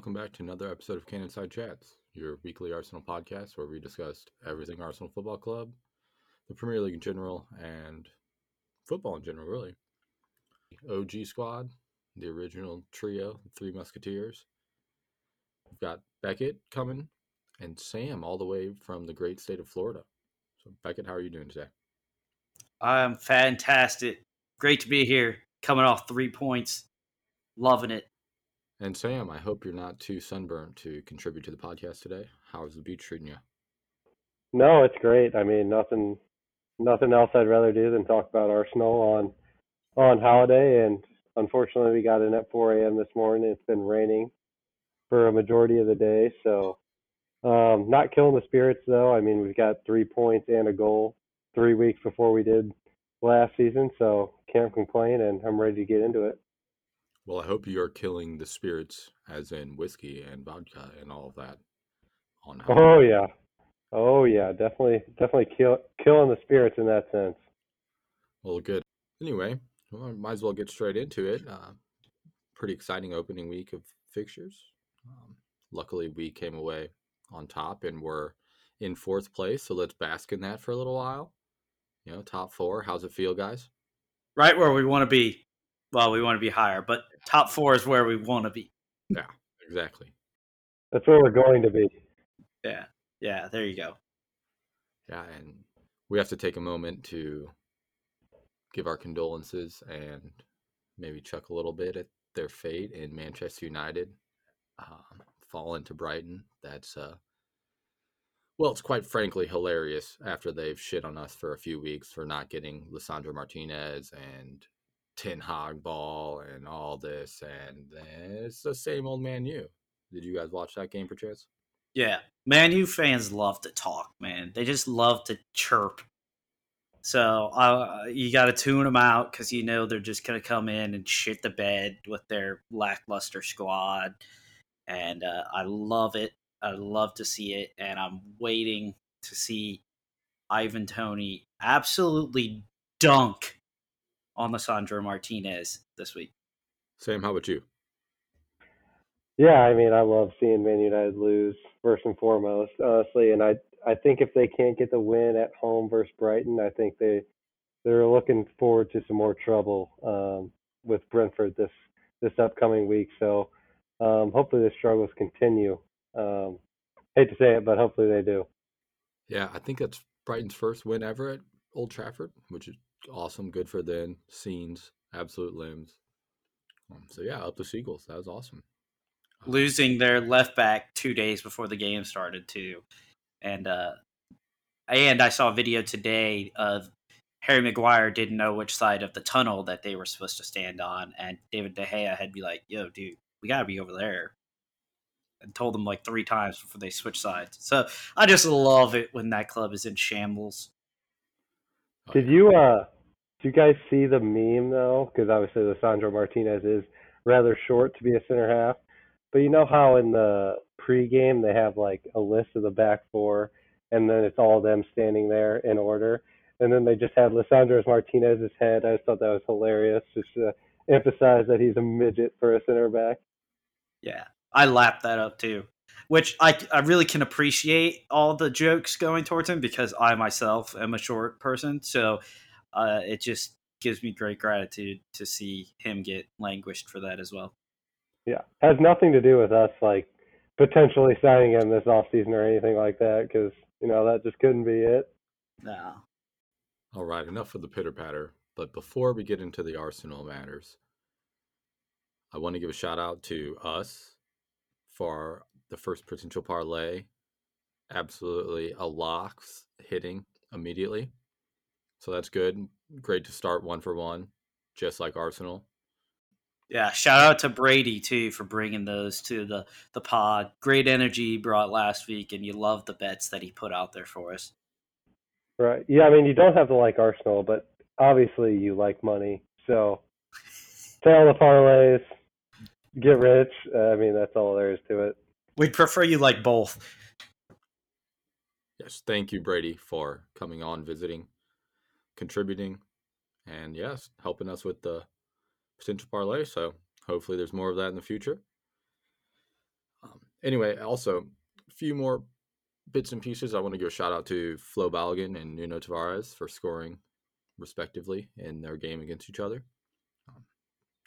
welcome back to another episode of Cannon Side Chats, your weekly Arsenal podcast where we discuss everything Arsenal Football Club, the Premier League in general, and football in general, really. OG squad, the original trio, the Three Musketeers. We've got Beckett coming, and Sam all the way from the great state of Florida. So, Beckett, how are you doing today? I'm fantastic. Great to be here. Coming off three points. Loving it. And Sam, I hope you're not too sunburned to contribute to the podcast today. How's the beach treating you? No, it's great. I mean, nothing, nothing else I'd rather do than talk about Arsenal on, on holiday. And unfortunately, we got in at 4 a.m. this morning. It's been raining for a majority of the day, so um, not killing the spirits though. I mean, we've got three points and a goal three weeks before we did last season, so can't complain, and I'm ready to get into it. Well, I hope you are killing the spirits, as in whiskey and vodka and all of that. On oh yeah, oh yeah, definitely, definitely kill killing the spirits in that sense. Well, good. Anyway, well, might as well get straight into it. Uh, pretty exciting opening week of fixtures. Um, luckily, we came away on top and we're in fourth place. So let's bask in that for a little while. You know, top four. How's it feel, guys? Right where we want to be. Well, we want to be higher, but top four is where we want to be. Yeah, exactly. That's where we're going to be. Yeah, yeah. There you go. Yeah, and we have to take a moment to give our condolences and maybe chuck a little bit at their fate in Manchester United. Um, fallen to Brighton. That's uh well, it's quite frankly hilarious after they've shit on us for a few weeks for not getting Lisandro Martinez and Ten Hag ball and all this, and it's the same old Man U. Did you guys watch that game for chance? Yeah, Man U fans love to talk, man. They just love to chirp. So uh, you got to tune them out because you know they're just to come in and shit the bed with their lackluster squad and uh, I love it. I love to see it, and I'm waiting to see Ivan Toney absolutely dunk on Lisandro Martinez this week. Sam, how about you? Yeah, I mean, I love seeing Man United lose first and foremost, honestly, and I I think if they can't get the win at home versus Brighton, I think they they're looking forward to some more trouble um, with Brentford this this upcoming week. So um, hopefully the struggles continue. Um, hate to say it, but hopefully they do. Yeah, I think that's Brighton's first win ever at Old Trafford, which is awesome. Good for them. Scenes, absolute limbs. Um, so yeah, up the Seagulls. That was awesome. Um, Losing their left back two days before the game started too, and uh, and I saw a video today of Harry Maguire didn't know which side of the tunnel that they were supposed to stand on, and David De Gea had be like, "Yo, dude, we got to be over there. And told them like three times before they switch sides. So I just love it when that club is in shambles. Did you uh did you guys see the meme though? Because obviously Lisandro Martinez is rather short to be a center half. But you know how in the pregame they have like a list of the back four, and then it's all them standing there in order, and then they just had Lisandro Martinez's head. I just thought that was hilarious, just to emphasize that he's a midget for a center back. Yeah, I lapped that up too, which I I really can appreciate all the jokes going towards him because I myself am a short person, so uh, it just gives me great gratitude to see him get languished for that as well. Yeah, has nothing to do with us like potentially signing him this off season or anything like that because you know that just couldn't be it. No. All right, enough of the pitter patter. But before we get into the Arsenal matters, I want to give a shout out to us for the first potential parlay. Absolutely a locks hitting immediately. So that's good. Great to start one for one, just like Arsenal. Yeah, shout out to Brady too for bringing those to the the pod. Great energy he brought last week, and you love the bets that he put out there for us. Right. Yeah, I mean you don't have to like Arsenal, but obviously you like money. So all the parlays, get rich. Uh, I mean, that's all there is to it. We'd prefer you like both. Yes, thank you, Brady, for coming on, visiting, contributing, and yes, helping us with the potential parlay. So hopefully, there's more of that in the future. anyway, also a few more bits and pieces. I want to give a shout out to Flo Balogun and Nuno Tavares for scoring respectively in their game against each other. Um,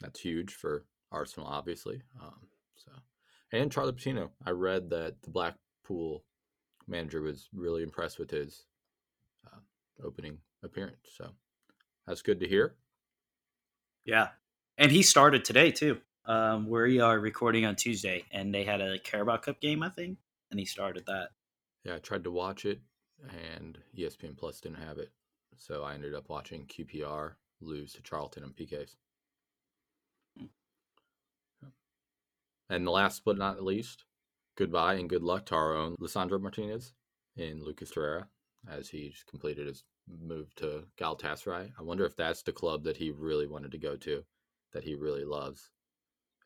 that's huge for Arsenal, obviously. Um, and Charlie Patino. I read that the Blackpool manager was really impressed with his uh, opening appearance. So that's good to hear. Yeah, and he started today too. Um, we are recording on Tuesday, and they had a Carabao Cup game, I think, and he started that. Yeah, I tried to watch it, and ESPN Plus didn't have it, so I ended up watching QPR lose to Charlton and PKs. And the last but not least, goodbye and good luck to our own Lisandro Martinez in Lucas Torreira as he just completed his move to Galatasaray. I wonder if that's the club that he really wanted to go to, that he really loves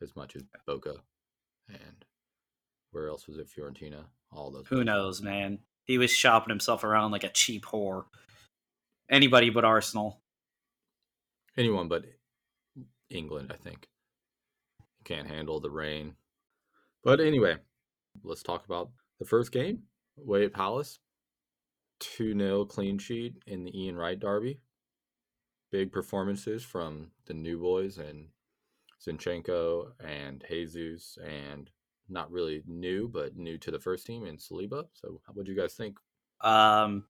as much as Boca and where else was it? Fiorentina, all those. Who places. knows, man? He was shopping himself around like a cheap whore. Anybody but Arsenal. Anyone but England, I think. Can't handle the rain. But anyway, let's talk about the first game away at Palace. 2 0 clean sheet in the Ian Wright derby. Big performances from the new boys and Zinchenko and Jesus, and not really new, but new to the first team in Saliba. So, what do you guys think? Um,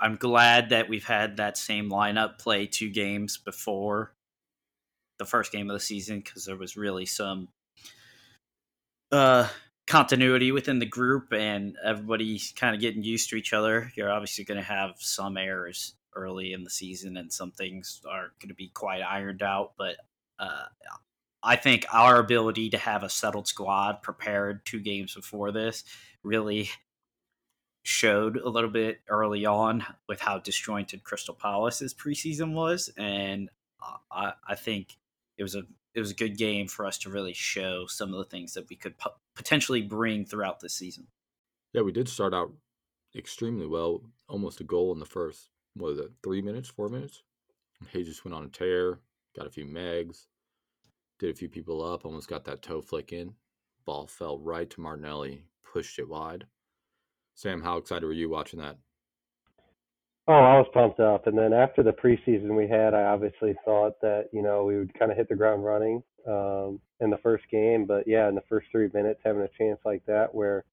I'm glad that we've had that same lineup play two games before the first game of the season because there was really some uh, continuity within the group and everybody's kind of getting used to each other. You're obviously going to have some errors early in the season and some things aren't going to be quite ironed out, but uh, I think our ability to have a settled squad prepared two games before this really showed a little bit early on with how disjointed Crystal Palace's preseason was, and I, I think it was a it was a good game for us to really show some of the things that we could po- potentially bring throughout the season. Yeah, we did start out extremely well, almost a goal in the first, what was it, three minutes, four minutes? Jesus just went on a tear, got a few megs, did a few people up, almost got that toe flick in. Ball fell right to Martinelli, pushed it wide. Sam, how excited were you watching that? Oh, I was pumped up. And then after the preseason we had, I obviously thought that, you know, we would kind of hit the ground running um, in the first game. But yeah, in the first three minutes, having a chance like that where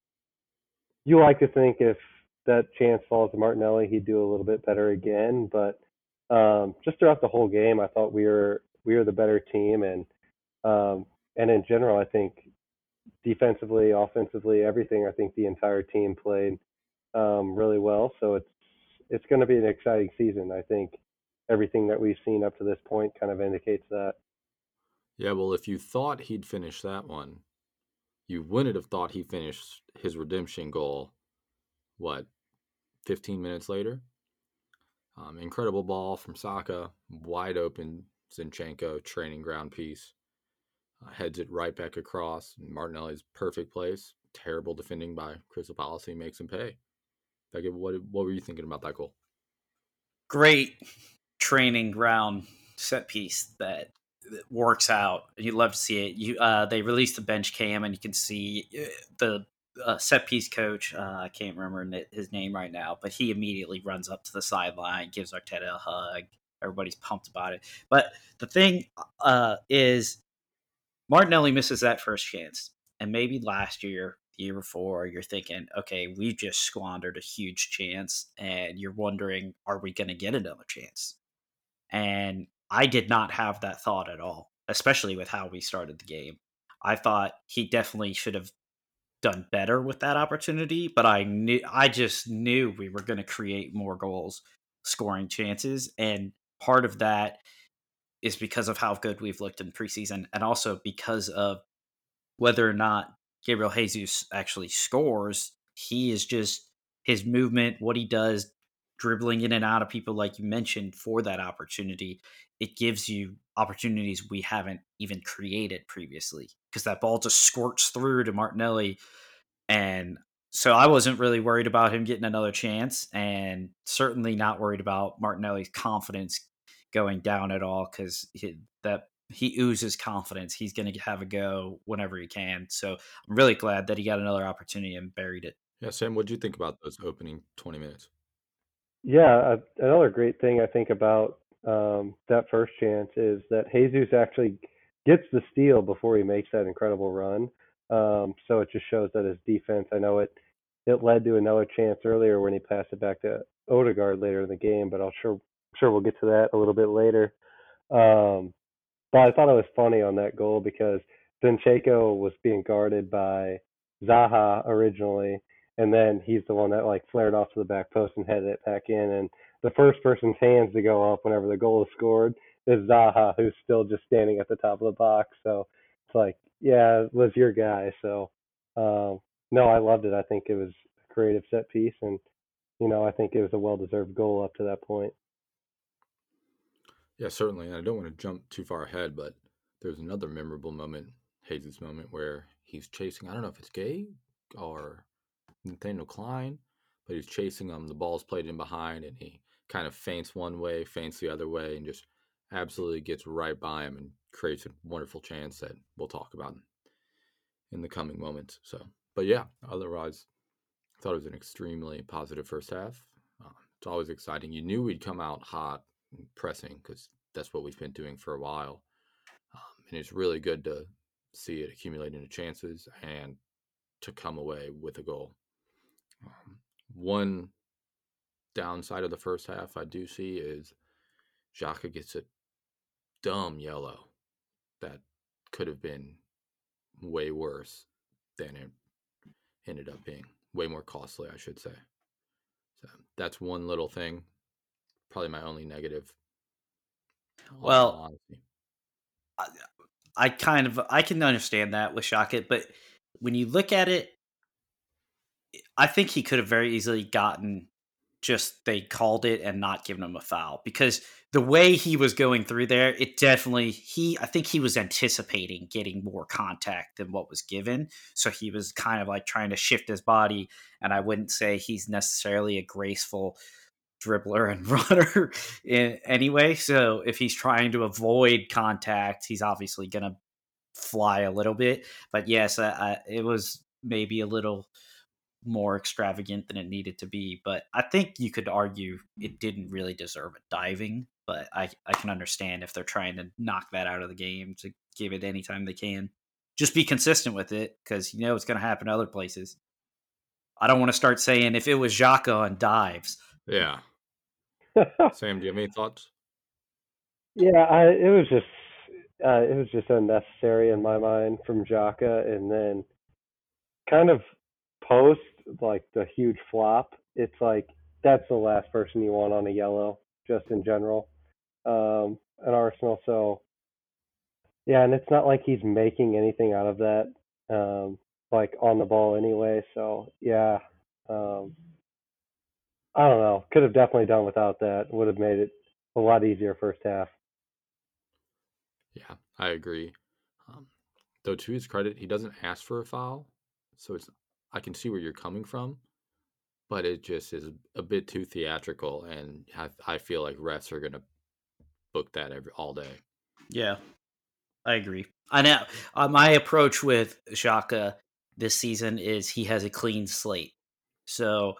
you like to think if that chance falls to Martinelli, he'd do a little bit better again. But um, just throughout the whole game, I thought we were we were the better team, and um, and in general, I think defensively, offensively, everything. I think the entire team played um, really well. So it's it's going to be an exciting season. I think everything that we've seen up to this point kind of indicates that. Yeah, well, if you thought he'd finish that one, you wouldn't have thought he finished his redemption goal, what, 15 minutes later? Um, incredible ball from Saka, wide open Zinchenko, training ground piece. Uh, heads it right back across. Martinelli's perfect place. Terrible defending by Crystal Palace. Makes him pay. What, what were you thinking about that goal? Great training ground set piece that that works out. And You love to see it. You uh, they released the bench cam, and you can see uh, the uh, set piece coach. Uh, I can't remember his name right now, but he immediately runs up to the sideline, gives Arteta a hug. Everybody's pumped about it. But the thing uh, is, Martinelli misses that first chance, and maybe last year, the year before, you're thinking, okay, we just squandered a huge chance, and you're wondering, are we going to get another chance? And I did not have that thought at all, especially with how we started the game. I thought he definitely should have done better with that opportunity, but I knew I just knew we were going to create more goals, scoring chances, and part of that is because of how good we've looked in preseason, and also because of whether or not Gabriel Jesus actually scores. He is just his movement, what he does, dribbling in and out of people, like you mentioned, for that opportunity. It gives you opportunities we haven't even created previously because that ball just squirts through to Martinelli. And so I wasn't really worried about him getting another chance and certainly not worried about Martinelli's confidence going down at all because that he oozes confidence. He's going to have a go whenever he can. So I'm really glad that he got another opportunity and buried it. Yeah, Sam, what do you think about those opening 20 minutes? Yeah, another great thing I think about um, that first chance is that Jesus actually gets the steal before he makes that incredible run. Um, so it just shows that his defense. I know it it led to another chance earlier when he passed it back to Odegaard later in the game, but I'll sure sure we'll get to that a little bit later. Um, but I thought it was funny on that goal because Zinchenko was being guarded by Zaha originally, and then he's the one that like flared off to the back post and headed it back in. And the first person's hands to go up whenever the goal is scored is Zaha, who's still just standing at the top of the box. So it's like, yeah, it was your guy. So um, no, I loved it. I think it was a creative set piece, and you know, I think it was a well-deserved goal up to that point. Yeah, certainly. And I don't want to jump too far ahead, but there's another memorable moment, Jesus' moment, where he's chasing. I don't know if it's Guehi or Nathaniel Clyne, but he's chasing him. The ball's played in behind, and he kind of feints one way, feints the other way, and just absolutely gets right by him and creates a wonderful chance that we'll talk about in the coming moments. So, but yeah, otherwise, I thought it was an extremely positive first half. Uh, it's always exciting. You knew we'd come out hot pressing because that's what we've been doing for a while. Um, and it's really good to see it accumulate into chances and to come away with a goal. Um, one downside of the first half I do see is Xhaka gets a dumb yellow that could have been way worse than it ended up being. Way more costly, I should say. So that's one little thing. Probably my only negative. Well, I, I, kind of I can understand that with Xhaka, but when you look at it, eh, I think he could have very easily gotten just they called it and not given him a foul because the way he was going through there, it definitely he I think he was anticipating getting more contact than what was given. So he was kind of like trying to shift his body. And I wouldn't say he's necessarily a graceful dribbler and runner in, anyway. So if he's trying to avoid contact, he's obviously gonna fly a little bit. But yes, it was maybe a little more extravagant than it needed to be. But I think you could argue it didn't really deserve a diving. But I, I can understand if they're trying to knock that out of the game to give it anytime they can. Just be consistent with it because you know it's going to happen other places. I don't want to start saying if it was Xhaka on dives. Yeah. Sam, do you have any thoughts? Yeah, I, it was just uh, it was just unnecessary in my mind from Xhaka, and then kind of post like the huge flop, it's like that's the last person you want on a yellow, just in general, um, at Arsenal. So yeah, and it's not like he's making anything out of that, um, like on the ball anyway. So yeah, um, I don't know. Could have definitely done without that. Would have made it a lot easier first half. Yeah, I agree. Um, though to his credit, he doesn't ask for a foul, so it's I can see where you're coming from, but it just is a bit too theatrical, and I, I feel like refs are gonna book that every all day. Yeah, I agree. I know uh, my approach with Xhaka this season is he has a clean slate. So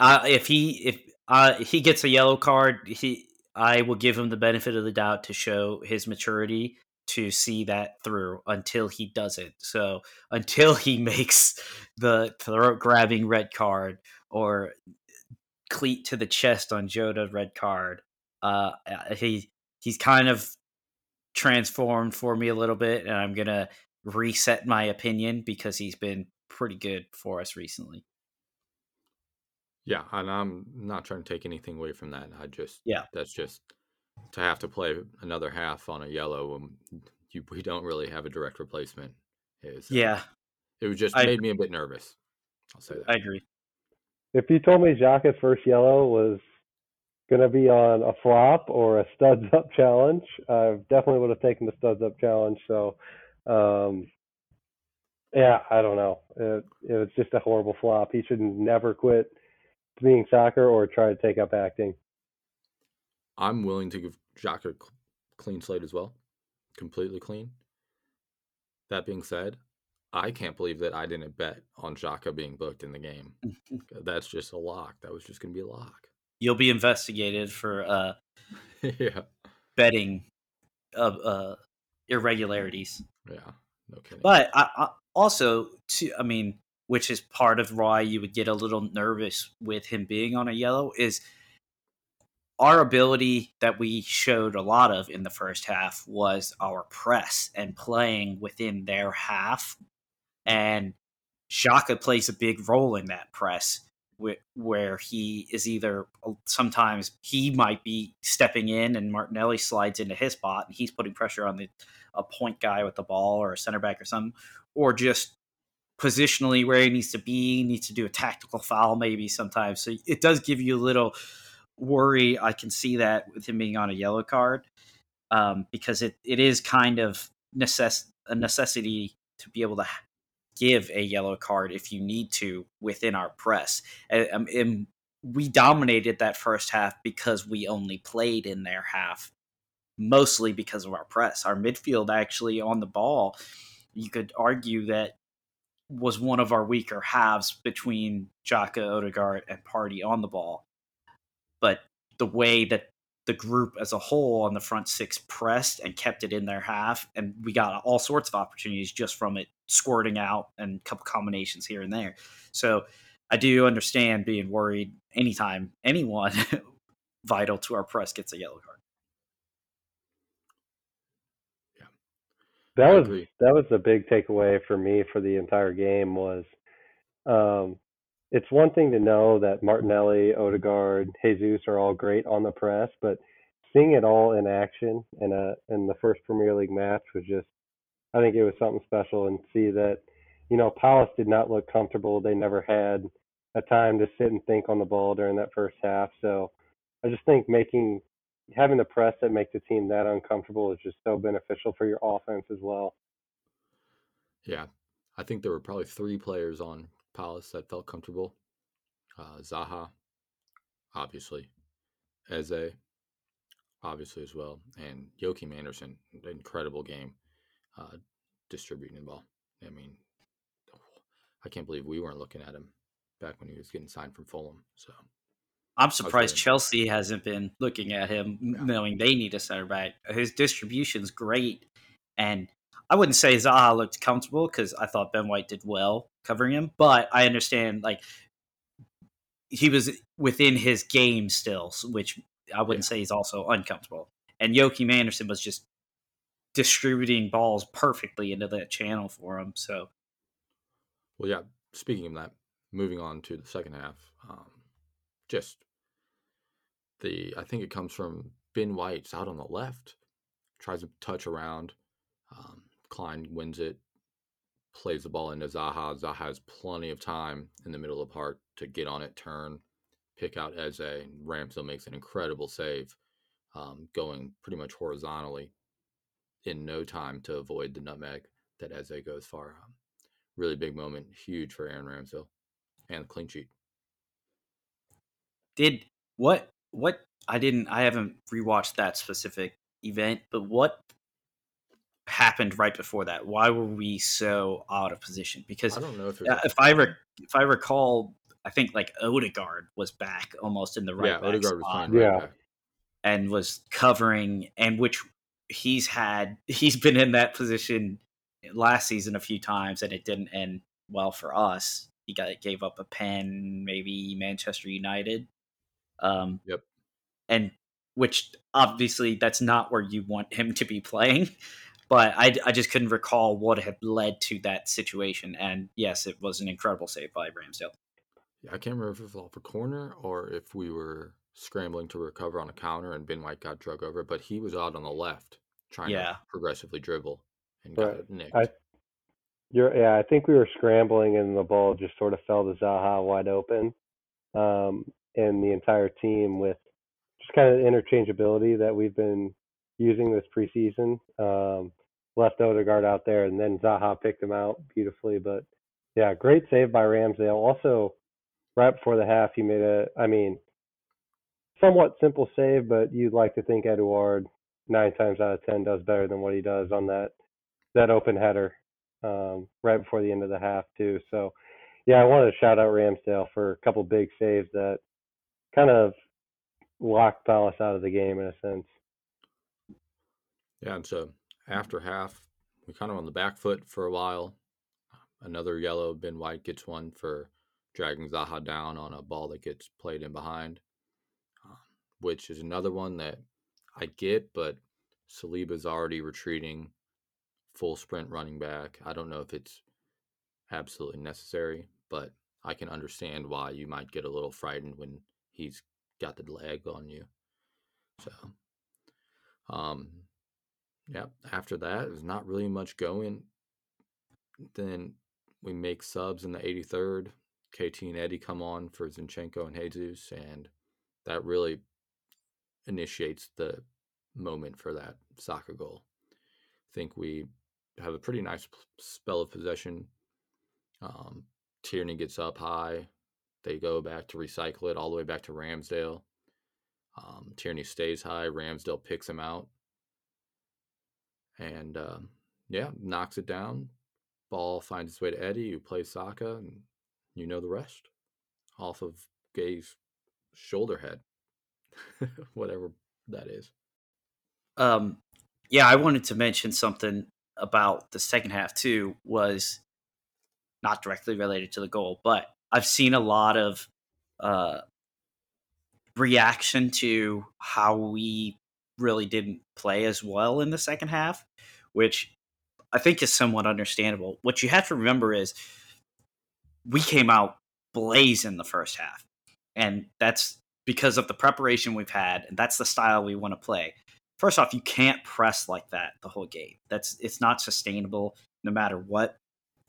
if he if uh, he gets a yellow card, he I will give him the benefit of the doubt to show his maturity to see that through until he does it. So until he makes the throat grabbing red card or cleat to the chest on Jota red card, uh, uh, he he's kind of transformed for me a little bit, and I'm gonna reset my opinion because he's been pretty good for us recently. Yeah, and I'm not trying to take anything away from that. I just yeah, that's just to have to play another half on a yellow when you, we don't really have a direct replacement is uh, yeah. It was just I, made me a bit nervous. I'll say that. I agree. If you told me Xhaka's first yellow was going to be on a flop or a studs up challenge, I definitely would have taken the studs up challenge. So, um, yeah, I don't know. It, it was just a horrible flop. He should never quit being soccer or try to take up acting. I'm willing to give Xhaka a clean slate as well. completely clean. That being said, I can't believe that I didn't bet on Xhaka being booked in the game. That's just a lock. That was just going to be a lock. You'll be investigated for uh, yeah. betting of uh, irregularities. Yeah. No kidding. But I, I also, to, I mean, which is part of why you would get a little nervous with him being on a yellow is our ability that we showed a lot of in the first half was our press and playing within their half. And Xhaka plays a big role in that press where he is either sometimes he might be stepping in and Martinelli slides into his spot and he's putting pressure on the a point guy with the ball or a center back or something, or just positionally where he needs to be, needs to do a tactical foul maybe sometimes. So it does give you a little worry. I can see that with him being on a yellow card um, because it, it is kind of necess- a necessity to be able to give a yellow card if you need to within our press. And, um, and we dominated that first half because we only played in their half, mostly because of our press. Our midfield actually on the ball, you could argue that was one of our weaker halves between Xhaka Odegaard, and Partey on the ball but the way that the group as a whole on the front six pressed and kept it in their half, and we got all sorts of opportunities just from it squirting out and a couple combinations here and there. So I do understand being worried anytime anyone vital to our press gets a yellow card. That was that was the big takeaway for me for the entire game was um, it's one thing to know that Martinelli, Odegaard, Jesus are all great on the press, but seeing it all in action in a in the first Premier League match was just I think it was something special and see that you know Palace did not look comfortable. They never had a time to sit and think on the ball during that first half. So I just think making having the press that makes the team that uncomfortable is just so beneficial for your offense as well. Yeah. I think there were probably three players on Palace that felt comfortable. Uh, Zaha, obviously. Eze, obviously as well. And Joachim Andersen, incredible game uh, distributing the ball. I mean, I can't believe we weren't looking at him back when he was getting signed from Fulham. So I'm surprised Chelsea hasn't been looking at him, yeah. knowing they need a center back. His distribution's great, and I wouldn't say Zaha looked comfortable because I thought Ben White did well covering him, but I understand like he was within his game still, which I wouldn't yeah. say he's also uncomfortable. And Joachim Andersen was just distributing balls perfectly into that channel for him. So, well, yeah. Speaking of that, moving on to the second half, um, just the I think it comes from Ben White's out on the left, tries to touch around. Um, Clyne wins it, plays the ball into Zaha. Zaha has plenty of time in the middle of the park to get on it, turn, pick out Eze. Ramsdale makes an incredible save, um, going pretty much horizontally in no time to avoid the nutmeg that Eze goes far. Um, really big moment, huge for Aaron Ramsdale, and the clean sheet. Did what? What? I didn't. I haven't rewatched that specific event, but what happened right before that? Why were we so out of position? Because I don't know if if I re- if I recall, I think like Odegaard was back almost in the right yeah, back Odegaard spot, was yeah, and was covering, and which he's had he's been in that position last season a few times, and it didn't end well for us. He got gave up a pen, maybe Manchester United. Um, yep. And which obviously that's not where you want him to be playing but I, I just couldn't recall what had led to that situation. And yes, it was an incredible save by Ramsdale. Yeah, I can't remember if it was off a corner or if we were scrambling to recover on a counter and Ben White got drug over, but he was out on the left trying yeah. to progressively dribble and right. got nicked. I, you're, yeah, I think we were scrambling and the ball just sort of fell to Zaha wide open. Um, and the entire team with just kind of interchangeability that we've been using this preseason. Um, left Odegaard out there, and then Zaha picked him out beautifully. But yeah, great save by Ramsdale. Also, right before the half, he made a, I mean, somewhat simple save, but you'd like to think Edouard nine times out of ten does better than what he does on that that open header um, right before the end of the half too. So yeah, I wanted to shout out Ramsdale for a couple big saves that kind of locked Palace out of the game in a sense. Yeah, and so after half, we kind of on the back foot for a while. Another yellow. Ben White gets one for dragging Zaha down on a ball that gets played in behind, um, which is another one that I get, but Saliba's already retreating, full sprint running back. I don't know if it's absolutely necessary, but I can understand why you might get a little frightened when he's got the leg on you. So, um, yeah, after that, there's not really much going. Then we make subs in the 83rd. KT and Eddie come on for Zinchenko and Jesus, and that really initiates the moment for that Saka goal. I think we have a pretty nice spell of possession. Um, Tierney gets up high. They go back to recycle it all the way back to Ramsdale. Um, Tierney stays high. Ramsdale picks him out. And um, yeah, knocks it down. Ball finds its way to Eddie, who plays Saka, and you know the rest. Off of Guehi's shoulder head, whatever that is. Um, yeah, I wanted to mention something about the second half too. Was not directly related to the goal, but I've seen a lot of uh, reaction to how we really didn't play as well in the second half, which I think is somewhat understandable. What you have to remember is we came out blazing the first half, and that's because of the preparation we've had, and that's the style we want to play. First off, you can't press like that the whole game. That's it's not sustainable no matter what.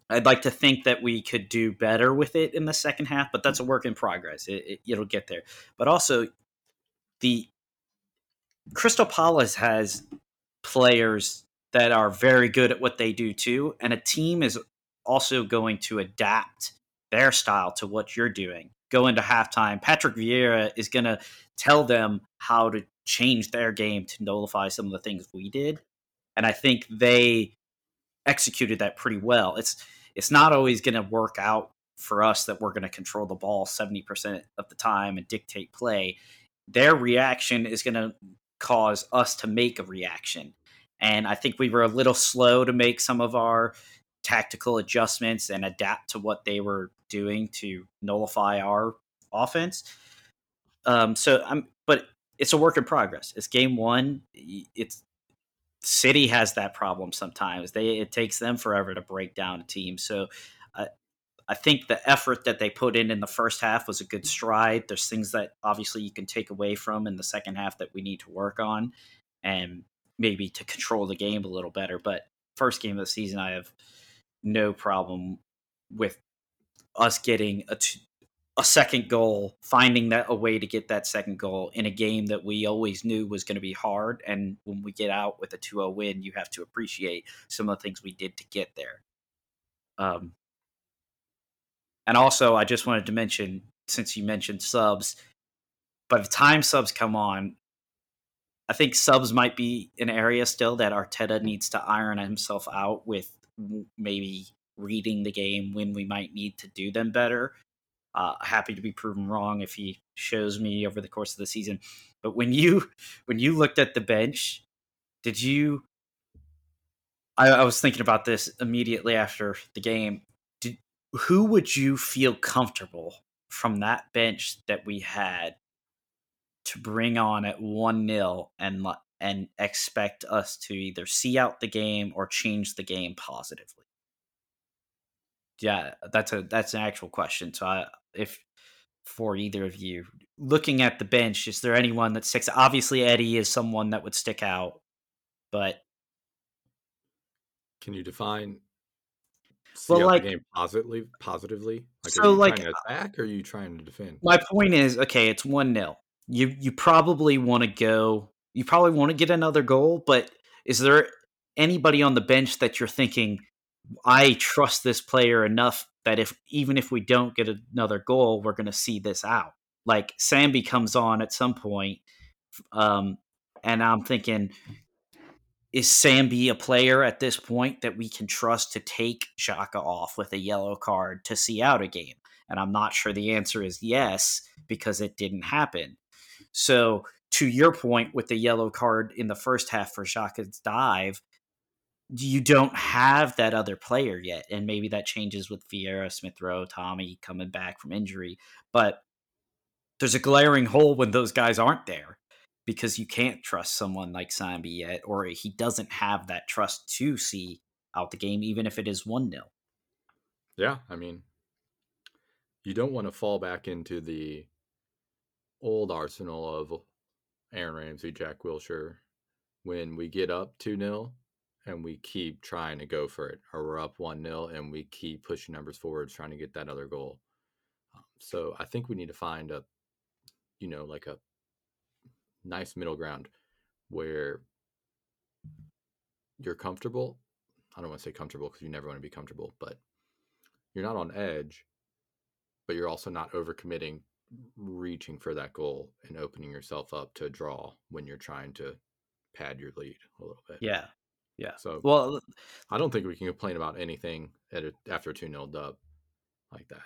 I'd like to think that we could do better with it in the second half, but that's a work in progress. It, it, it'll get there. But also, the Crystal Palace has players that are very good at what they do too, and a team is also going to adapt their style to what you're doing. Go into halftime. Patrick Vieira is going to tell them how to change their game to nullify some of the things we did, and I think they executed that pretty well. It's it's not always going to work out for us that we're going to control the ball 70% of the time and dictate play. Their reaction is going to cause us to make a reaction. And I think we were a little slow to make some of our tactical adjustments and adapt to what they were doing to nullify our offense. Um, so I'm, but it's a work in progress. It's game one. It's City has that problem sometimes. They it takes them forever to break down a team. So uh, I think the effort that they put in in the first half was a good stride. There's things that obviously you can take away from in the second half that we need to work on, and maybe to control the game a little better. But first game of the season, I have no problem with us getting a a second goal, finding that a way to get that second goal in a game that we always knew was going to be hard. And when we get out with a 2-0 win, you have to appreciate some of the things we did to get there. Um, and also, I just wanted to mention, since you mentioned subs, by the time subs come on, I think subs might be an area still that Arteta needs to iron himself out with maybe reading the game when we might need to do them better uh, happy to be proven wrong if he shows me over the course of the season. But when you when you looked at the bench, did you? I, I was thinking about this immediately after the game. Did who would you feel comfortable from that bench that we had to bring on at one 0 and and expect us to either see out the game or change the game positively? Yeah, that's a that's an actual question. So I if for either of you. Looking at the bench is there anyone that sticks obviously eddie is someone that would stick out but can you define well like game positively positively? Like so like attack or are you trying to defend? My point is okay it's one nil. You you probably want to go you probably want to get another goal but is there anybody on the bench that you're thinking i trust this player enough that if even if we don't get another goal, we're going to see this out. Like Sambi comes on at some point, um, and I'm thinking is Sambi a player at this point that we can trust to take Xhaka off with a yellow card to see out a game? And I'm not sure the answer is yes because it didn't happen. So, to your point with the yellow card in the first half for Xhaka's dive, you don't have that other player yet. And maybe that changes with Vieira, Smith Rowe, Tommy coming back from injury. But there's a glaring hole when those guys aren't there because you can't trust someone like Sambi yet, or he doesn't have that trust to see out the game, even if it is 1 0. Yeah, I mean, you don't want to fall back into the old arsenal of Aaron Ramsey, Jack Wilshere, when we get up 2 0 and we keep trying to go for it, or we're up 1 0 and we keep pushing numbers forward, trying to get that other goal. Um, so I think we need to find a, you know, like a nice middle ground where you're comfortable. I don't want to say comfortable because you never want to be comfortable, but you're not on edge, but you're also not overcommitting, reaching for that goal and opening yourself up to a draw when you're trying to pad your lead a little bit. Yeah. Yeah. So Well, I don't think we can complain about anything at a, after a 2 0 dub like that.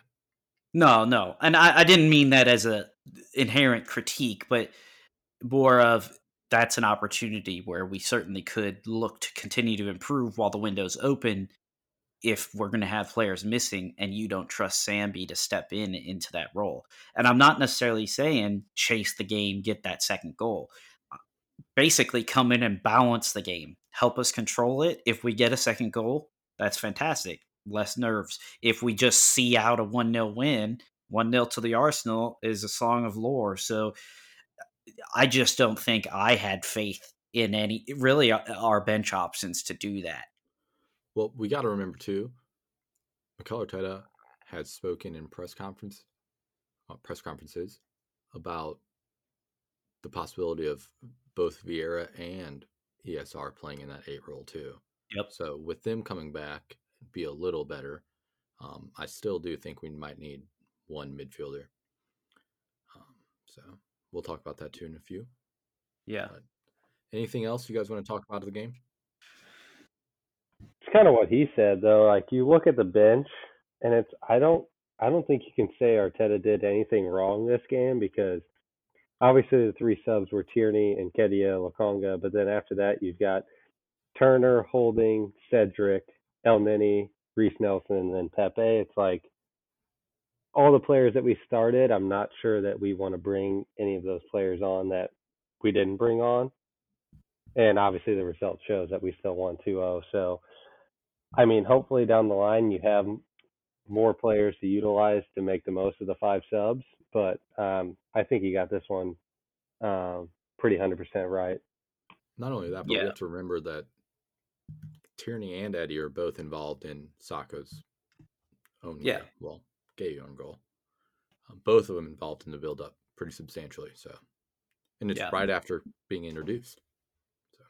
no, no. And I, I didn't mean that as a inherent critique, but more of that's an opportunity where we certainly could look to continue to improve while the window's open if we're going to have players missing and you don't trust Sambi to step in into that role. And I'm not necessarily saying chase the game, get that second goal. Basically, come in and balance the game, help us control it. If we get a second goal, that's fantastic. Less nerves. If we just see out a 1 0 win, 1 0 to the Arsenal is a song of lore. So I just don't think I had faith in any, really, uh, our bench options to do that. Well, we got to remember too, Mikel Arteta has spoken in press conference, uh, press conferences about the possibility of both Vieira and ESR playing in that eight role too. Yep. So with them coming back, be a little better. Um, I still do think we might need one midfielder. Um, so we'll talk about that too in a few. Yeah. But anything else you guys want to talk about of the game? It's kind of what he said though. Like you look at the bench, and it's I don't I don't think you can say Arteta did anything wrong this game because obviously the three subs were Tierney and Nketiah Lokonga, but then after that you've got Turner, Holding, Cedric, El Nini, Reiss Nelson, and then Pepe. It's like all the players that we started. I'm not sure that we want to bring any of those players on that we didn't bring on. And obviously the result shows that we still won 2-0. So I mean, hopefully down the line you have more players to utilize to make the most of the five subs. But um, I think you got this one um, pretty hundred percent right. Not only that, but Yeah. we have to remember that Tierney and Eddie are both involved in Saka's own Yeah. goal. Well, Guehi own goal. Um, both of them involved in the build up pretty substantially. So, and it's Yeah. right after being introduced. So,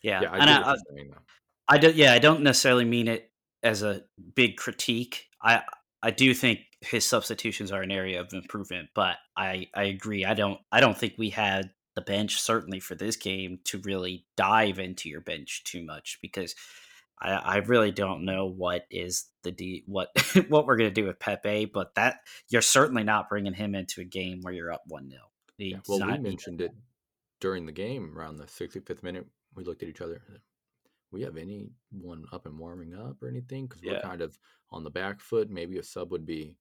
Yeah. yeah, I and get I, I, you're saying, though. I do, yeah, I don't necessarily mean it as a big critique. I I do think his substitutions are an area of improvement, but I I agree. I don't I don't think we had the bench certainly for this game to really dive into your bench too much because I, I really don't know what is the D, what what we're gonna do with Pepe, but that you're certainly not bringing him into a game where you're up one 0 Yeah, well, we mentioned it during the game around the 65th minute. We looked at each other. We have anyone up and warming up or anything? Because we're kind of on the back foot. Maybe a sub would be,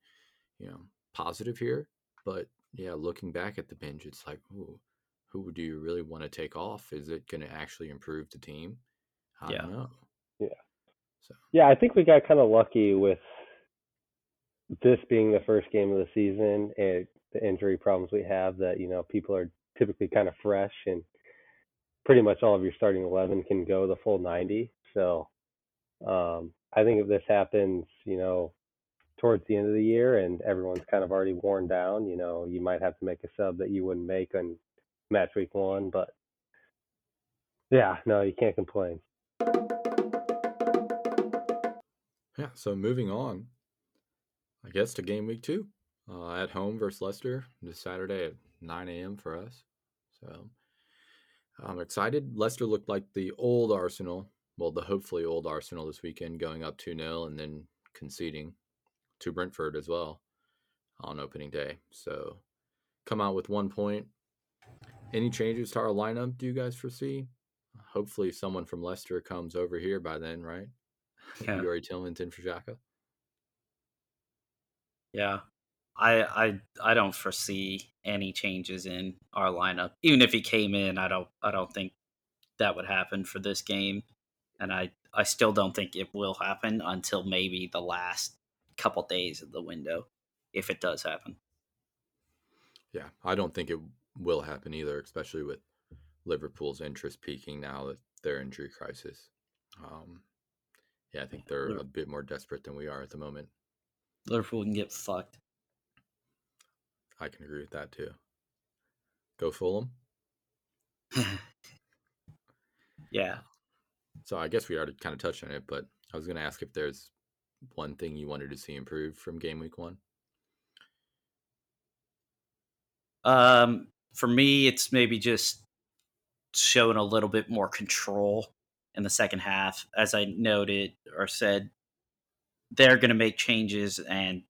you know, positive here. But yeah, looking back at the bench, it's like, ooh, who do you really want to take off? Is it going to actually improve the team? I Yeah. don't know. Yeah. So Yeah, I think we got kind of lucky with this being the first game of the season and the injury problems we have that, you know, people are typically kind of fresh and pretty much all of your starting 11 can go the full 90. So um, I think if this happens, you know, towards the end of the year and everyone's kind of already worn down, you know, you might have to make a sub that you wouldn't make on match week one. But yeah, no, you can't complain. Yeah. So moving on, I guess to game week two, uh, at home versus Leicester this Saturday at 9 a.m. for us. So I'm excited. Leicester looked like the old Arsenal, well, the hopefully old Arsenal this weekend, going up 2 0 and then conceding to Brentford as well on opening day. So come out with one point. Any changes to our lineup do you guys foresee? Hopefully, someone from Leicester comes over here by then, right? Yeah. Youri Tielemans in for Xhaka. Yeah. I I I don't foresee any changes in our lineup. Even if he came in, I don't I don't think that would happen for this game. And I I still don't think it will happen until maybe the last couple days of the window if it does happen. Yeah, I don't think it will happen either, especially with Liverpool's interest peaking now that their injury crisis. Um, yeah, I think they're a bit more desperate than we are at the moment. Liverpool can get fucked. I can agree with that too. Go Fulham. yeah. So I guess we already kind of touched on it, but I was going to ask if there's one thing you wanted to see improved from game week one. Um, for me, it's maybe just showing a little bit more control in the second half. As I noted or said, they're going to make changes and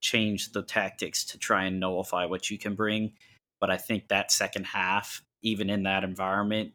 change the tactics to try and nullify what you can bring. But I think that second half, even in that environment,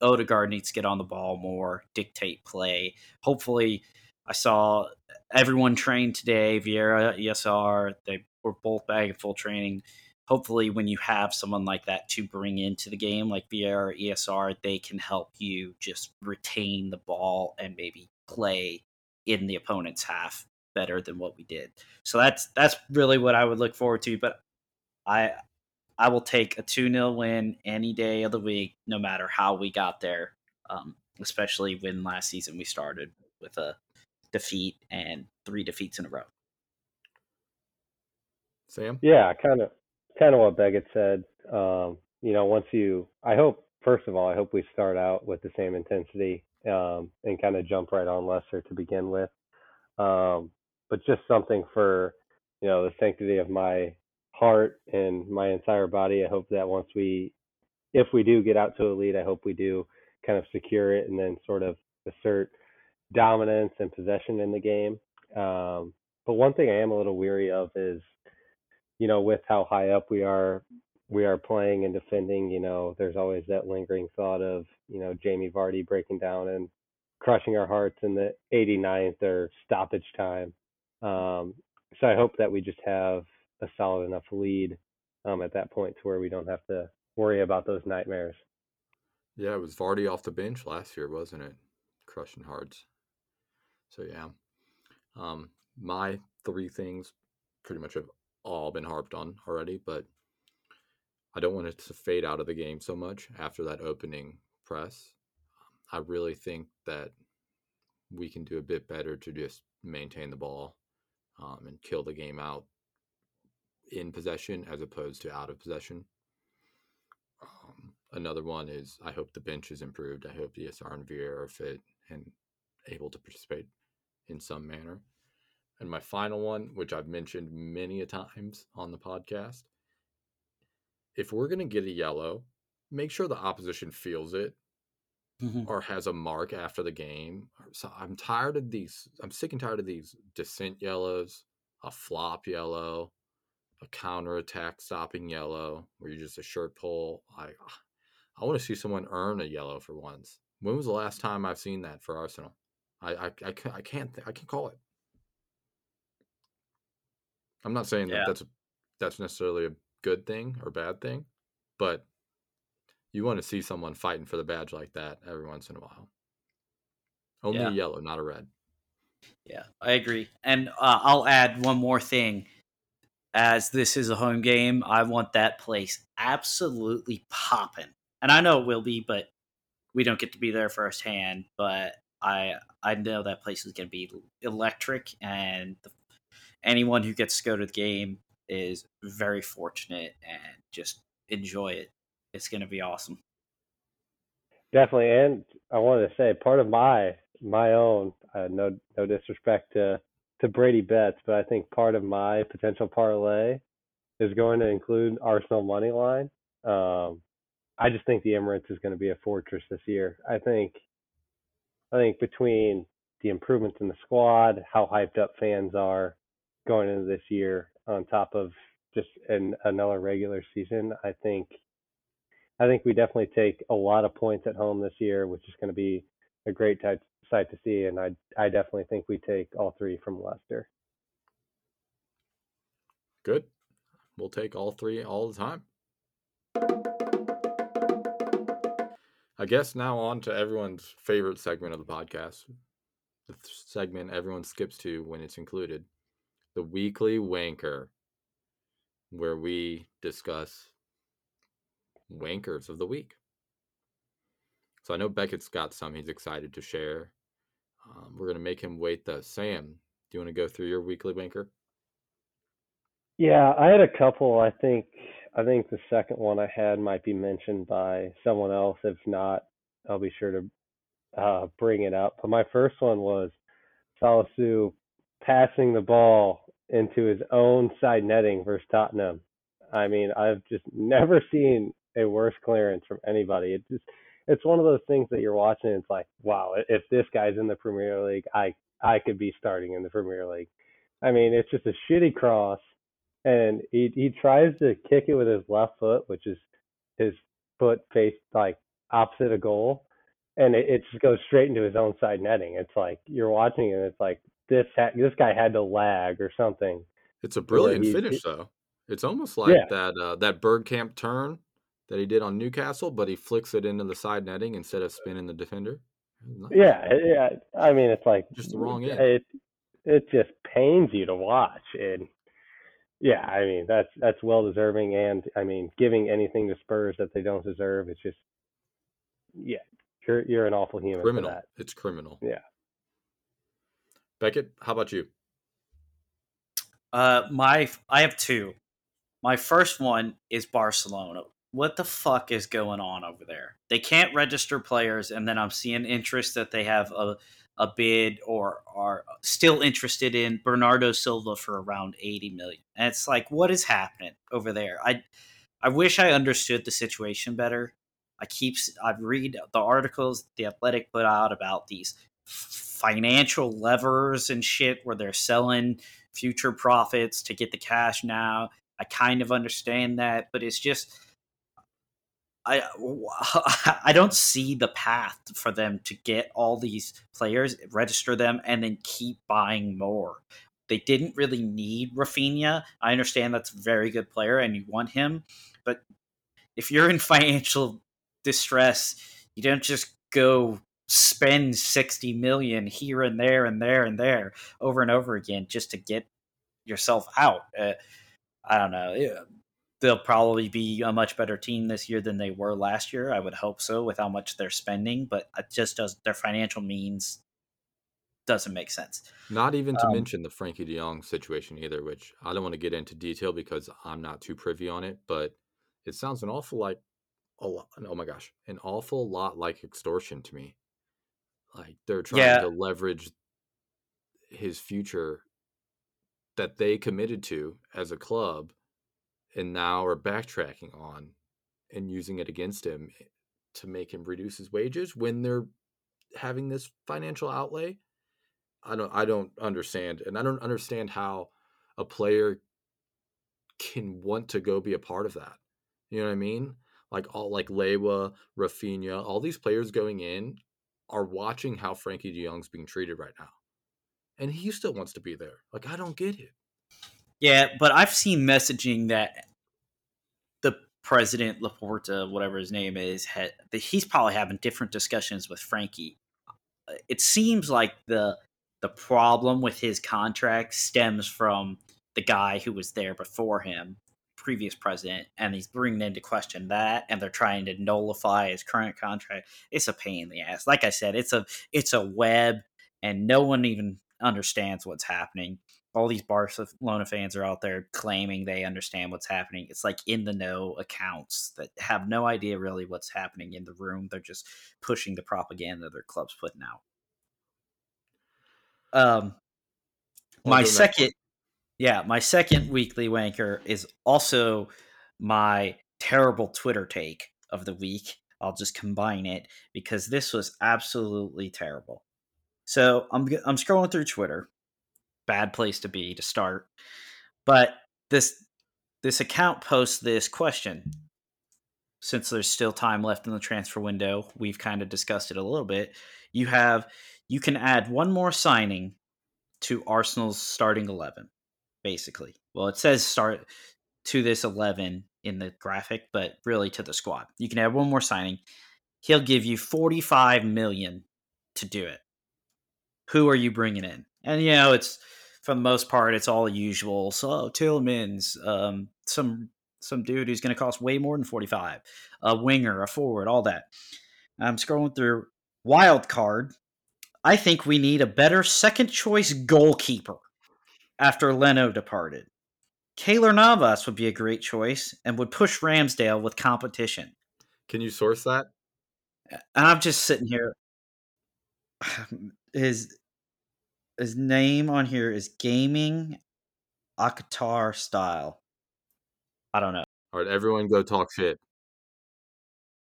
Odegaard needs to get on the ball more, dictate play. Hopefully, I saw everyone train today. Vieira, ESR, they were both back in full training. Hopefully, when you have someone like that to bring into the game, like Vieira, ESR, they can help you just retain the ball and maybe play in the opponent's half better than what we did. So that's that's really what I would look forward to. But I I will take a 2 0 win any day of the week, no matter how we got there. Um, especially when last season we started with a defeat and three defeats in a row. Sam? Yeah, kind of, kind of what Beckett said. Um, you know, once you, I hope, first of all, I hope we start out with the same intensity um, and kind of jump right on Leicester to begin with. Um, but just something for, you know, the sanctity of my heart and my entire body. I hope that once we, if we do get out to a lead, I hope we do kind of secure it and then sort of assert dominance and possession in the game. Um, but one thing I am a little weary of is, you know, with how high up we are, we are playing and defending. You know, there's always that lingering thought of, you know, Jamie Vardy breaking down and crushing our hearts in the 89th or stoppage time. Um, so I hope that we just have a solid enough lead um, at that point to where we don't have to worry about those nightmares. Yeah, it was Vardy off the bench last year, wasn't it? Crushing hearts. So yeah, um, my three things pretty much have all been harped on already, but I don't want it to fade out of the game so much after that opening press. I really think that we can do a bit better to just maintain the ball um, and kill the game out in possession as opposed to out of possession. Um, another one is I hope the bench is improved. I hope ESR and Vieira are fit and able to participate in some manner. And my final one, which I've mentioned many a times on the podcast, if we're going to get a yellow, make sure the opposition feels it Mhm. or has a mark after the game. So I'm tired of these. I'm sick and tired of these descent yellows, a flop yellow, a counterattack stopping yellow, where you're just a shirt pull. I I want to see someone earn a yellow for once. When was the last time I've seen that for Arsenal? I I, I, can't, I can't I can't call it. I'm not saying that Yeah. that's that's necessarily a good thing or bad thing, but you want to see someone fighting for the badge like that every once in a while. Only Yeah. a yellow, not a red. Yeah, I agree. And uh, I'll add one more thing. As this is a home game, I want that place absolutely popping. And I know it will be, but we don't get to be there firsthand. But I I know that place is going to be electric, and the, anyone who gets to go to the game is very fortunate and just enjoy it. It's going to be awesome. Definitely, and I wanted to say part of my my own uh, no no disrespect to to Brady bets, but I think part of my potential parlay is going to include Arsenal money line. Um, I just think the Emirates is going to be a fortress this year. I think I think between the improvements in the squad, how hyped up fans are going into this year, on top of just an, another regular season, I think I think we definitely take a lot of points at home this year, which is going to be a great sight to see. And I I definitely think we take all three from Leicester. Good. We'll take all three all the time. I guess now on to everyone's favorite segment of the podcast. The segment everyone skips to when it's included. The weekly wanker, where we discuss wankers of the week. So I know Beckett's got some he's excited to share. Um, we're going to make him wait though. Sam, do you want to go through your weekly wanker? Yeah, I had a couple. I think I think the second one I had might be mentioned by someone else. If not, I'll be sure to uh, bring it up. But my first one was Salisu passing the ball into his own side netting versus Tottenham. I mean, I've just never seen a worse clearance from anybody. It just it's one of those things that you're watching. it's like, wow, if this guy's in the Premier League, I I could be starting in the Premier League. I mean, it's just a shitty cross and he he tries to kick it with his left foot, which is his foot faced like opposite a goal, and it, it just goes straight into his own side netting. It's like you're watching it, and it's like this ha- this guy had to lag or something. It's a brilliant finish, though. It's almost like yeah. that uh, that Bergkamp turn that he did on Newcastle, but he flicks it into the side netting instead of spinning the defender. Nice. Yeah, yeah. I mean, it's like just the wrong end. It it just pains you to watch, and yeah, I mean that's that's well deserving, and I mean giving anything to Spurs that they don't deserve. It's just, yeah, you're you're an awful human. Criminal. It's criminal. Yeah. Beckett, how about you? Uh, my I have two. My first one is Barcelona. What the fuck is going on over there? They can't register players, and then I'm seeing interest that they have a a bid or are still interested in Bernardo Silva for around 80 million. And it's like, what is happening over there? I I wish I understood the situation better. I keep I read the articles the Athletic put out about these financial levers and shit where they're selling future profits to get the cash now. I kind of understand that, but it's just I I don't see the path for them to get all these players, register them, and then keep buying more. They didn't really need Raphinha. I understand that's a very good player and you want him, but if you're in financial distress, you don't just go spend 60 million here and there and there and there over and over again just to get yourself out. Uh, I don't know they'll probably be a much better team this year than they were last year. I would hope so with how much they're spending, but it just does their financial means doesn't make sense. Not even to um, mention the Frenkie De Jong situation either, which I don't want to get into detail because I'm not too privy on it, but it sounds an awful like a lot. Oh my gosh, an awful lot like extortion to me. Like they're trying yeah. to leverage his future that they committed to as a club and now are backtracking on and using it against him eh, to make him reduce his wages when they're having this financial outlay. I don't I don't understand and I don't understand how a player can want to go be a part of that. You know what I mean? Like all like Lewa, Raphinha, all these players going in are watching how Frenkie de Jong's being treated right now. And he still wants to be there. Like I don't get it. Yeah, but I've seen messaging that the president Laporta, whatever his name is, had, he's probably having different discussions with Frenkie. Uh, it seems like the the problem with his contract stems from the guy who was there before him, previous president, and he's bringing into question that, and they're trying to nullify his current contract. It's a pain in the ass. Like I said, it's a it's a web, and no one even understands what's happening all these Barcelona fans are out there claiming they understand what's happening. It's like in the know accounts that have no idea really what's happening in the room. They're just pushing the propaganda their club's putting out. Um, my second, yeah, my second weekly wanker is also my terrible Twitter take of the week. I'll just combine it because this was absolutely terrible. So I'm I'm scrolling through Twitter. Bad place to be to start. But this this account posts this question. Since there's still time left in the transfer window, we've kind of discussed it a little bit. You have you can add one more signing to Arsenal's starting 11 basically. Well, it says start to this 11 in the graphic, but really to the squad. You can add one more signing. He'll give you 45 million to do it. Who are you bringing in? And you know, it's for the most part, it's all usual. So oh, Tielemans, um, some some dude who's going to cost way more than 45, a winger, a forward, all that. I'm scrolling through wild card. I think we need a better second choice goalkeeper after Leno departed. Keylor Navas would be a great choice and would push Ramsdale with competition. Can you source that? And I'm just sitting here. His his name on here is Gaming Akatar Style. I don't know. All right, everyone go talk shit.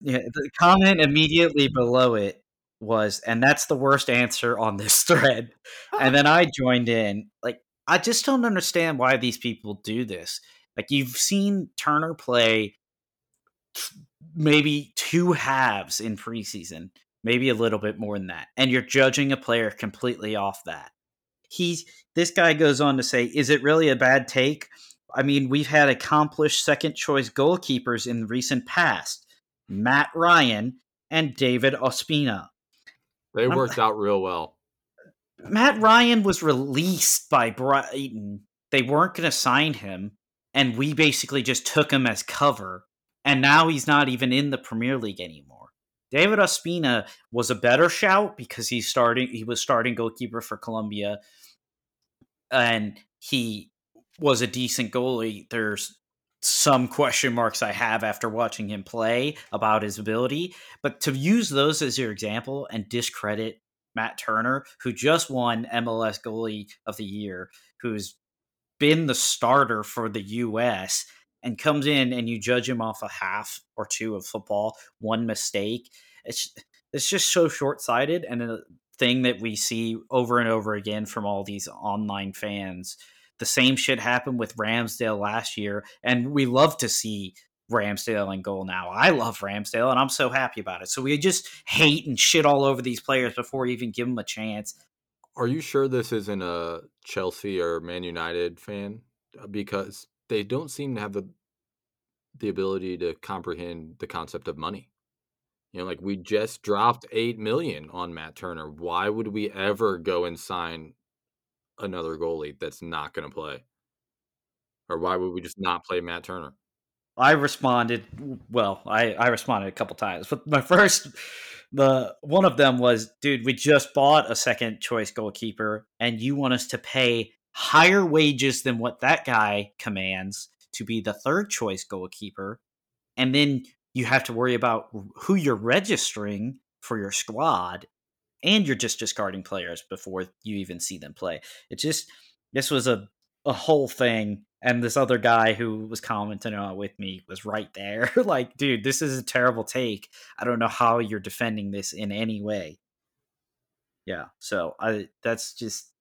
Yeah, the comment immediately below it was, and that's the worst answer on this thread. and then I joined in. Like, I just don't understand why these people do this. Like, you've seen Turner play maybe two halves in preseason, maybe a little bit more than that, and you're judging a player completely off that. He's this guy goes on to say, "Is it really a bad take?" I mean, we've had accomplished second choice goalkeepers in the recent past, Matt Ryan and David Ospina. They worked I'm, out real well. Matt Ryan was released by Brighton. They weren't going to sign him, and we basically just took him as cover. And now he's not even in the Premier League anymore. David Ospina was a better shout because he's starting. He was starting goalkeeper for Colombia, and he was a decent goalie. There's some question marks I have after watching him play about his ability, but to use those as your example and discredit Matt Turner, who just won MLS Goalie of the Year, who's been the starter for the U.S. and comes in and you judge him off a half or two of football, one mistake. It's it's just so short sighted and a thing that we see over and over again from all these online fans. The same shit happened with Ramsdale last year, and we love to see Ramsdale in goal now. I love Ramsdale, and I'm so happy about it. So we just hate and shit all over these players before we even give them a chance. Are you sure this isn't a Chelsea or Man United fan? Because they don't seem to have the the ability to comprehend the concept of money. You know, like we just dropped eight million on Matt Turner. Why would we ever go and sign another goalie that's not going to play? Or why would we just not play Matt Turner? I responded well. I I responded a couple times, but my first the one of them was, dude, we just bought a second choice goalkeeper, and you want us to pay higher wages than what that guy commands to be the third choice goalkeeper, and then you have to worry about who you're registering for your squad, and you're just discarding players before you even see them play. It just this was a a whole thing and this other guy who was commenting on with me was right there. Like dude this is a terrible take. I don't know how you're defending this in any way. Yeah so i that's just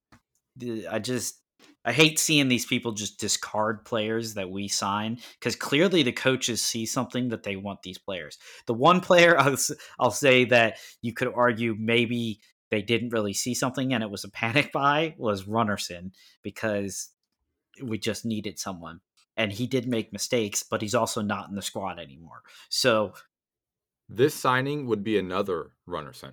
i just i hate seeing these people just discard players that we sign because clearly the coaches see something that they want these players the one player I'll, I'll say that you could argue maybe they didn't really see something and it was a panic buy was Runarsson because we just needed someone. And he did make mistakes, but he's also not in the squad anymore. So this signing would be another Runarsson.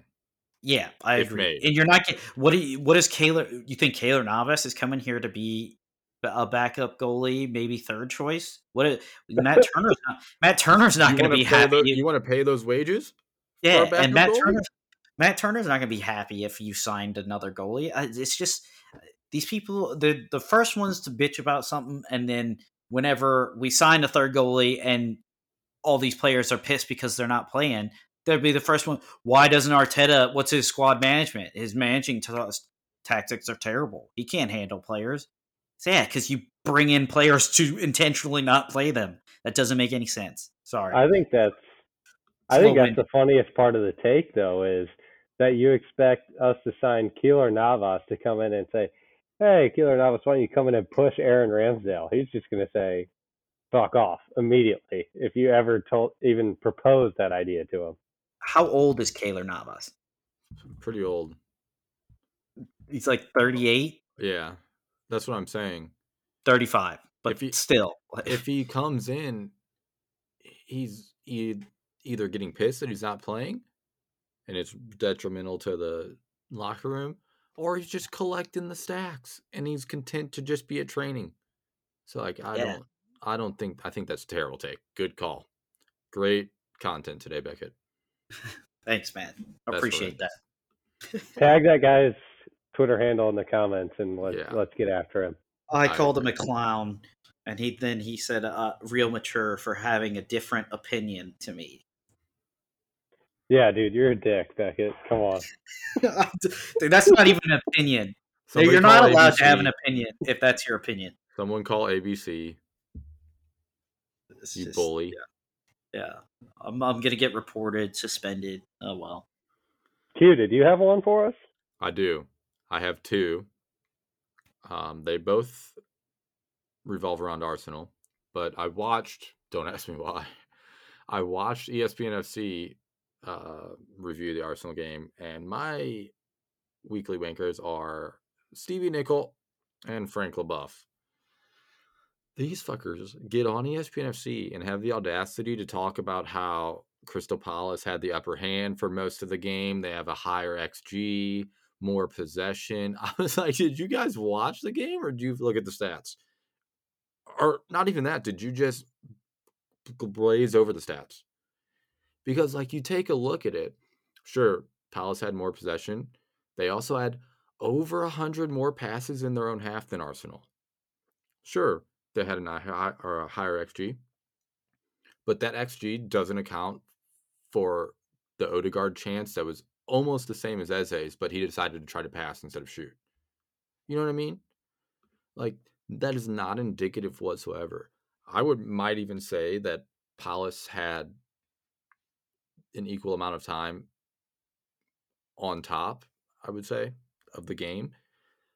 Yeah, I agree. Made. And you're not what do you, what is Keylor? You think Keylor Navas is coming here to be a backup goalie, maybe third choice? What is, Matt Turner's not Matt Turner's not going to be happy. Those, you want to pay those wages? Yeah, and Matt goalie? Turner Matt Turner's not going to be happy if you signed another goalie. Uh, it's just uh, these people the the first ones to bitch about something and then whenever we sign a third goalie and all these players are pissed because they're not playing they'd be the first one. Why doesn't arteta what's his squad management? His managing t- tactics are terrible. He can't handle players. So yeah because you bring in players to intentionally not play them. That doesn't make any sense. Sorry. I think that's I think that's the funniest part of the take, though, is that you expect us to sign Keylor Navas to come in and say, "Hey, Keylor Navas, why don't you come in and push Aaron Ramsdale?" He's just going to say, "Fuck off" immediately if you ever told, even proposed that idea to him. How old is Keylor Navas? Pretty old. He's like 38, Yeah, that's what I'm saying. 35, but If he- still. If he comes in, he's either getting pissed that he's not playing, and it's detrimental to the locker room, or he's just collecting the stacks and he's content to just be at training. So like I Yeah. don't I don't think I think that's a terrible take. Good call. Great content today, Beckett. Thanks, man. I appreciate right. that. Tag that guy's Twitter handle in the comments and let's Yeah. let's get after him. I I called him a clown, and he then he said, uh, "Real mature for having a different opinion to me." Yeah, dude, you're a dick, Beckett. Come on. Dude, that's not even an opinion. Somebody You're not call allowed to have an opinion if that's your opinion. Someone call ABC. It's You just- bully. Yeah, I'm, I'm gonna get reported, suspended. Oh well. Q, did you have one for us? I do. I have two. Um, they both revolve around Arsenal, but I watched. Don't ask me why. I watched ESPN FC uh, review the Arsenal game, and my weekly wankers are Stevie Nicol and Frank Leboeuf. These fuckers get on ESPN FC and have the audacity to talk about how Crystal Palace had the upper hand for most of the game. They have a higher XG, more possession. I was like, did you guys watch the game or do you look at the stats? Or not even that, did you just blaze over the stats? Because, like, you take a look at it, sure, Palace had more possession. They also had over 100 more passes in their own half than Arsenal. Sure, they had a, high, or a higher XG, but that XG doesn't account for the Odegaard chance that was almost the same as Eze's, but he decided to try to pass instead of shoot. You know what I mean? Like that is not indicative whatsoever. I would might even say that Palace had an equal amount of time on top, I would say, of the game,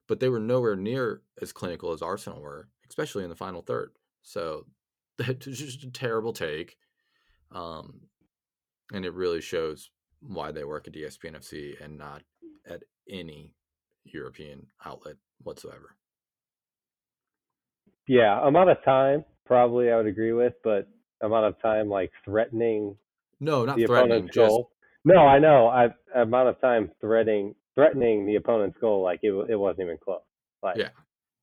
but they were nowhere near as clinical as Arsenal were, especially in the final third. So that's just a terrible take. Um, and it really shows why they work at ESPN FC and not at any European outlet whatsoever. Yeah, amount of time probably I would agree with, but amount of time like threatening No, not the threatening. opponent's Just goal. No, I know. I amount of time threatening threatening the opponent's goal like it it wasn't even close. Like Yeah.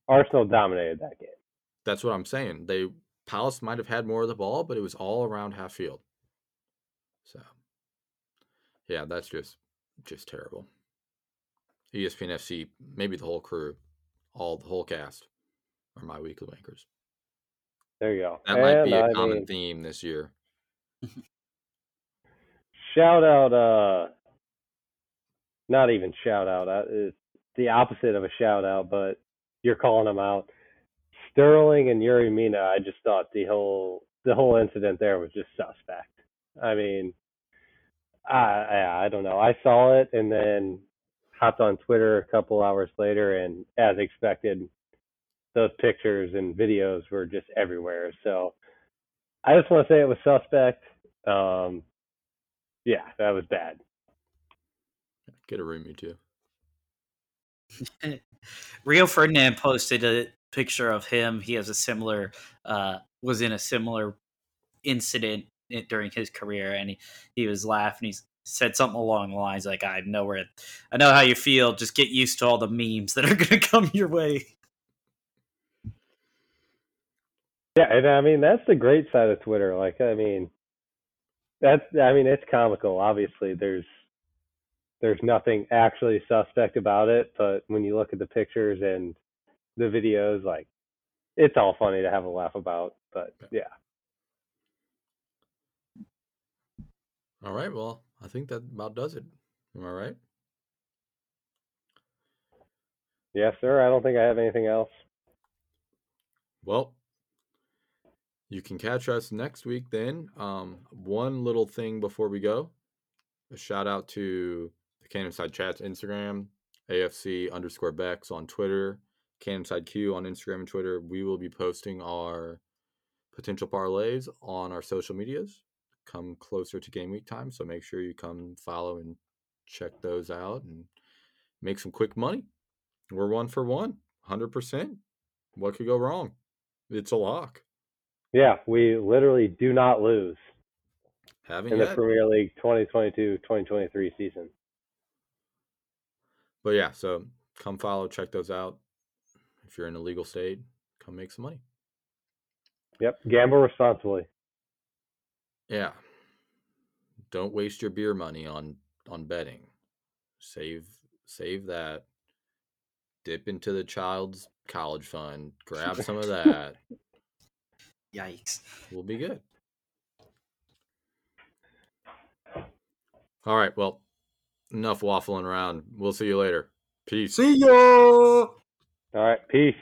Arsenal dominated that game. That's what I'm saying. They Palace might have had more of the ball, but it was all around half field. So, yeah, that's just just terrible. ESPN FC, maybe the whole crew, all the whole cast, are my weekly wankers. There you go. That might be And a I common mean, theme this year. shout out uh not even shout out uh, it's the opposite of a shout out but you're calling them out sterling and yerry mina i just thought the whole the whole incident there was just suspect i mean i i, I don't know i saw it and then hopped on twitter a couple hours later and as expected those pictures and videos were just everywhere so i just want to say it was suspect um yeah, that was bad. Get a room, you two. Rio Ferdinand posted a picture of him. He has a similar, uh, was in a similar incident during his career, and he, he was laughing. He said something along the lines like, "I know where, I know how you feel. Just get used to all the memes that are going to come your way." Yeah, and I mean that's the great side of Twitter. Like, I mean, that's I mean it's comical. Obviously, there's there's nothing actually suspect about it, but when you look at the pictures and the videos, like it's all funny to have a laugh about. But yeah, All right. Well, I think that about does it. Am I right? yes, sir. I don't think I have anything else. Well, you can catch us next week then. Um, one little thing before we go a shout out to the Cannon Side Chats Instagram, AFC underscore Bex on Twitter, Cannon Side Q on Instagram and Twitter. We will be posting our potential parlays on our social medias come closer to game week time. So make sure you come follow and check those out and make some quick money. We're one for one, 100%. What could go wrong? It's a lock. Yeah, we literally do not lose Haven't in the. Premier League 2022-2023 season. But yeah, so come follow, check those out. If you're in a legal state, come make some money. Yep, gamble responsibly. Yeah. Don't waste your beer money on on betting. Save save that. Dip into the child's college fund. Grab some of that. Yikes. We'll be good. All right, well, enough waffling around. We'll see you later. Peace. See ya. All right, peace.